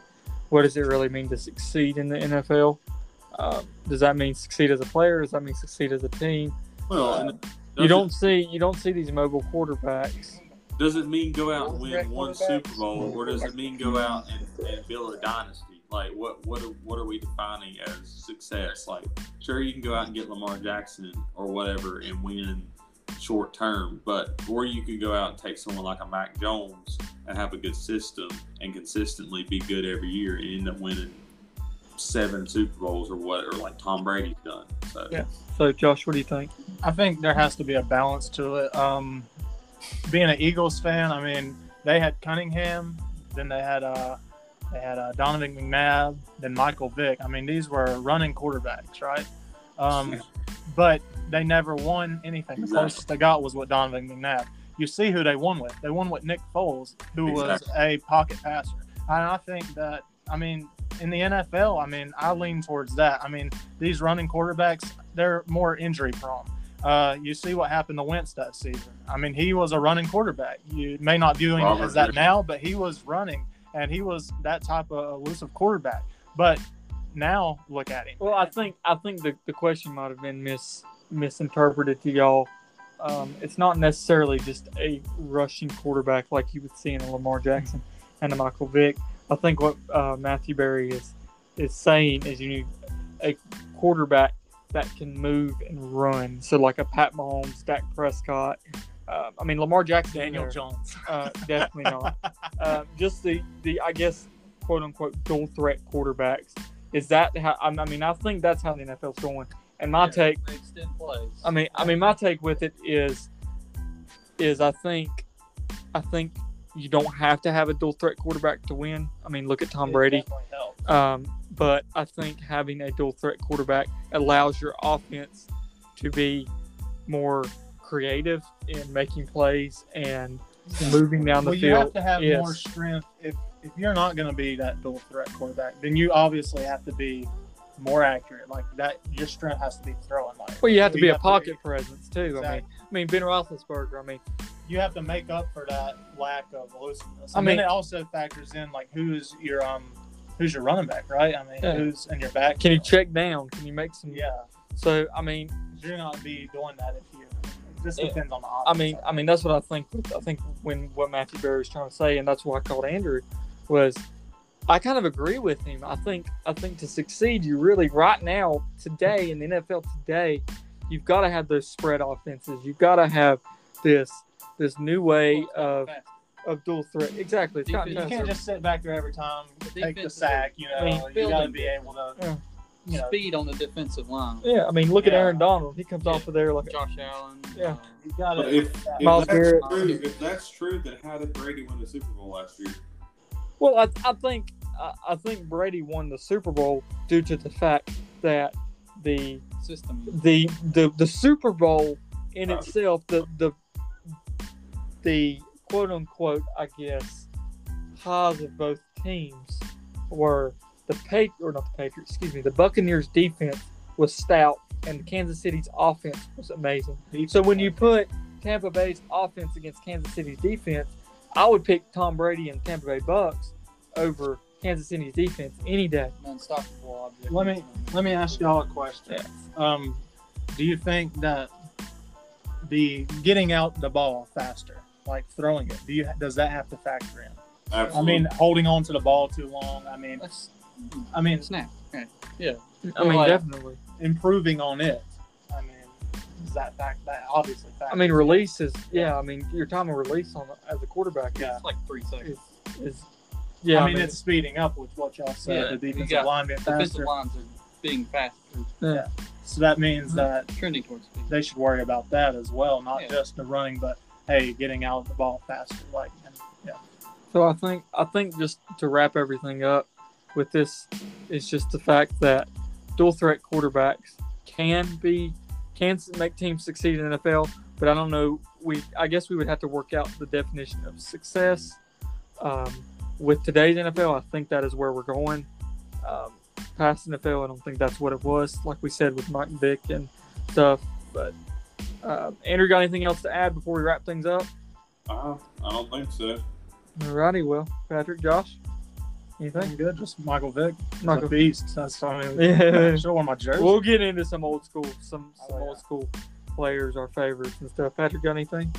what does it really mean to succeed in the NFL. Um, does that mean succeed as a player? Does that mean succeed as a team? Well, uh, and You don't see you don't see these mobile quarterbacks. Does it mean go out and win one? Super Bowl, or does it mean go out and, and build a dynasty? Like, what what are, what are we defining as success? Like, sure, you can go out and get Lamar Jackson or whatever and win short term, but or you can go out and take someone like a Mac Jones and have a good system and consistently be good every year and end up winning seven Super Bowls or what, or like Tom Brady's done. So Yeah. So, Josh, what do you think? I think there has to be a balance to it. Um, being an Eagles fan, I mean, they had Cunningham, then they had uh, they had uh, Donovan McNabb, then Michael Vick. I mean, these were running quarterbacks, right? Um, but they never won anything. The Exactly. closest they got was with Donovan McNabb. You see who they won with. They won with Nick Foles, who was a pocket passer. And I think that, I mean, in the NFL, I mean, I lean towards that. I mean, these running quarterbacks, they're more injury prone. Uh, you see what happened to Wentz that season. I mean, he was a running quarterback. You may not view him Robert as that Griffin. now, but he was running, and he was that type of elusive quarterback. But now look at him. Well, I think I think the, the question might have been mis misinterpreted to y'all. Um, it's not necessarily just a rushing quarterback like you would see in a Lamar Jackson and a Michael Vick. I think what uh, Matthew Berry is is saying is you need a quarterback that can move and run. So like a Pat Mahomes, Dak Prescott. Uh, I mean Lamar Jackson. Daniel there. Jones. Uh, definitely not. uh, just the, the I guess quote unquote dual threat quarterbacks. Is that how? I I mean, I think that's how the NFL's going. And my take, extend plays. I mean, I mean, my take with it is, is I think, I think you don't have to have a dual threat quarterback to win. I mean, look at Tom It Brady. Um, but I think having a dual threat quarterback allows your offense to be more creative in making plays and moving down the well, field. you have to have Yes. more strength. If if you're not going to be that dual threat quarterback, then you obviously have to be more accurate. Like that, your strength has to be throwing. Like Well, you have to be a pocket presence too. I mean, I mean Ben Roethlisberger. I mean, you have to make up for that lack of elusiveness. I mean, it also factors in like who's your um who's your running back, right? I mean, Yeah. who's in your back? can you check down? Can you make some? Yeah, So I mean, you're not be doing that if you. It just Yeah. depends on the. I mean, I mean that's what I think. I think when what Matthew Berry was trying to say, and that's why I called Andrew, was I kind of agree with him. I think I think to succeed, you really right now today in the NFL today, you've got to have those spread offenses. You've got to have this this new way of of dual threat. Exactly. It's gotten you can't just sit back there every time, take the sack. You I mean, know, you got to be able to. Yeah. You know, speed on the defensive line. Yeah, I mean, look at Aaron Donald. He comes off of there like a, Josh Allen. Yeah. um, you got But to. if, if that's Garrett. true, if that's true, then how did Brady win the Super Bowl last year? Well, I, I think I, I think Brady won the Super Bowl due to the fact that the system. the the, the Super Bowl in itself, the the the quote unquote, I guess, highs of both teams were the Patri or not the Patriots, excuse me, the Buccaneers defense was stout and Kansas City's offense was amazing. So when you put Tampa Bay's offense against Kansas City's defense, I would pick Tom Brady and Tampa Bay Bucks over Kansas City's defense any day. Unstoppable object. Let me- Let me ask y'all a question. Um, do you think that the getting out the ball faster, like throwing it, do you does that have to factor in? I mean, holding on to the ball too long. I mean, That's I mean, snap. Okay. Yeah. I mean, Like- definitely. improving on it. I mean, does that fact that obviously factors I mean, release is yeah. I mean, your time of release on as a quarterback Yeah. It's like three seconds. is, is yeah. I mean, it's speeding up with what y'all said. Yeah, the you defensive got line being Defensive faster. lines are being faster. Yeah. So that means mm-hmm. that Trending towards speed. they should worry about that as well, not Yeah. just the running, but hey, getting out the ball faster. Like, and, yeah, So I think I think just to wrap everything up with this is just the fact that dual threat quarterbacks can be can make teams succeed in NFL, but I don't know. We I guess we would have to work out the definition of success. Um, with today's NFL, I think that is where we're going. Um, past NFL, I don't think that's what it was. Like we said with Mike Vick and stuff. But uh, Andrew, got anything else to add before we wrap things up? Uh, I don't think so. Alrighty, well, Patrick, Josh, anything? I'm good. Just Michael Vick, Michael- a beast. That's I mean, Yeah. show one of my jerseys. We'll get into some old school, some some Oh, yeah. old school players, our favorites and stuff. Patrick, got anything?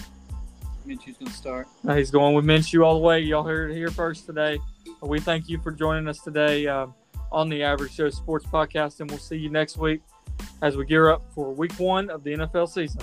Minshew's gonna start. No, he's going with Minshew all the way. Y'all heard it here first today. We thank you for joining us today um, on the Average Joe Sports Podcast, and we'll see you next week as we gear up for Week One of the NFL season.